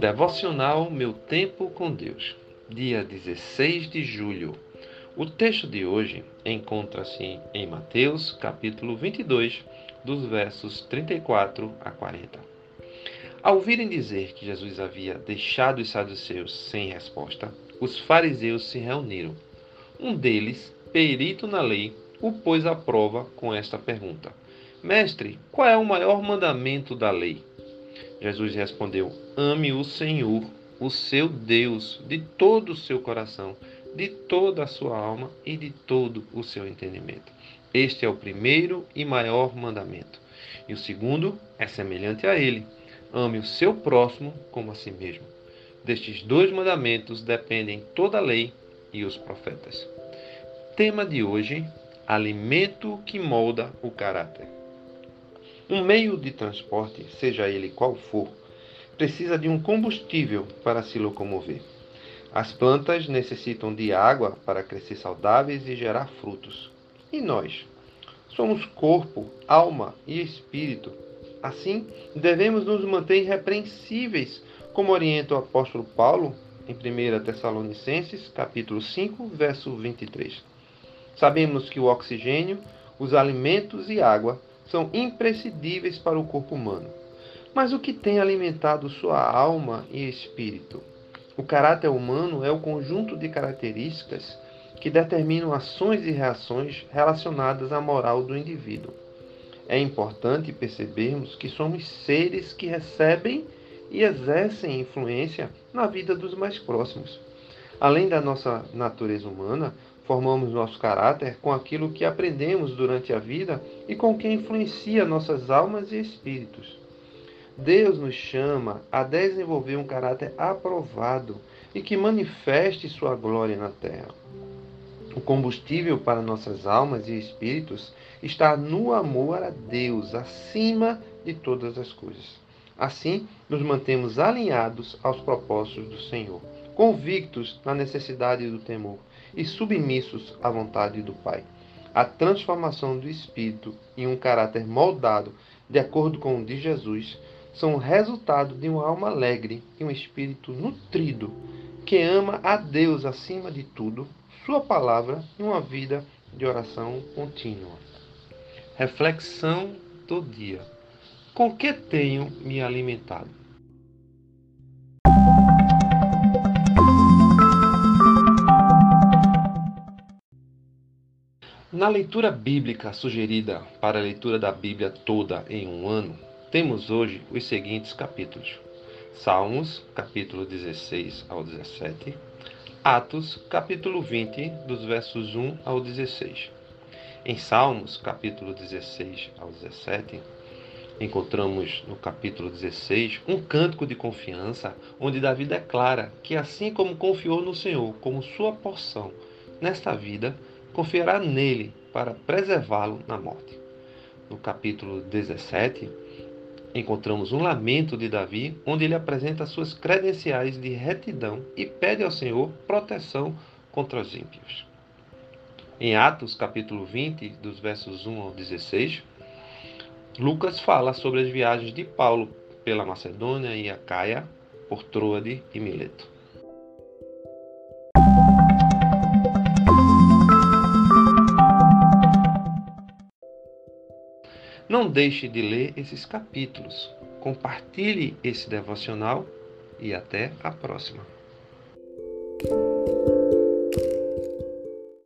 Devocional Meu Tempo com Deus, dia 16 de julho. O texto de hoje encontra-se em Mateus, capítulo 22, dos versos 34 a 40. Ao ouvirem dizer que Jesus havia deixado os saduceus sem resposta, os fariseus se reuniram. Um deles, perito na lei, o pôs à prova com esta pergunta: Mestre, qual é o maior mandamento da lei? Jesus respondeu: Ame o Senhor, o seu Deus, de todo o seu coração, de toda a sua alma e de todo o seu entendimento. Este é o primeiro e maior mandamento. E o segundo é semelhante a ele: ame o seu próximo como a si mesmo. Destes dois mandamentos dependem toda a lei e os profetas. Tema de hoje: alimento que molda o caráter. Um meio de transporte, seja ele qual for, precisa de um combustível para se locomover. As plantas necessitam de água para crescer saudáveis e gerar frutos. E nós? Somos corpo, alma e espírito. Assim, devemos nos manter irrepreensíveis, como orienta o apóstolo Paulo em 1 Tessalonicenses, capítulo 5, verso 23. Sabemos que o oxigênio, os alimentos e água são imprescindíveis para o corpo humano. Mas o que tem alimentado sua alma e espírito? O caráter humano é o conjunto de características que determinam ações e reações relacionadas à moral do indivíduo. É importante percebermos que somos seres que recebem e exercem influência na vida dos mais próximos. Além da nossa natureza humana, Formamos nosso caráter com aquilo que aprendemos durante a vida e com que influencia nossas almas e espíritos. Deus nos chama a desenvolver um caráter aprovado e que manifeste sua glória na terra. O combustível para nossas almas e espíritos está no amor a Deus acima de todas as coisas. Assim, nos mantemos alinhados aos propósitos do Senhor, convictos na necessidade do temor e submissos à vontade do Pai. A transformação do espírito em um caráter moldado de acordo com o de Jesus são o resultado de uma alma alegre e um espírito nutrido que ama a Deus acima de tudo, Sua palavra e uma vida de oração contínua. Reflexão do dia: Com que tenho me alimentado? Na leitura bíblica sugerida para a leitura da Bíblia toda em um ano, temos hoje os seguintes capítulos: Salmos, capítulo 16 ao 17, Atos, capítulo 20, dos versos 1 ao 16. Em Salmos, capítulo 16 ao 17, encontramos no capítulo 16 um cântico de confiança, onde Davi declara que, assim como confiou no Senhor como sua porção nesta vida, confiará nele para preservá-lo na morte. No capítulo 17, encontramos um lamento de Davi, onde ele apresenta suas credenciais de retidão e pede ao Senhor proteção contra os ímpios. Em Atos, capítulo 20, dos versos 1 ao 16, Lucas fala sobre as viagens de Paulo pela Macedônia e Acaia, por Troade e Mileto. Não deixe de ler esses capítulos. Compartilhe esse devocional e até a próxima.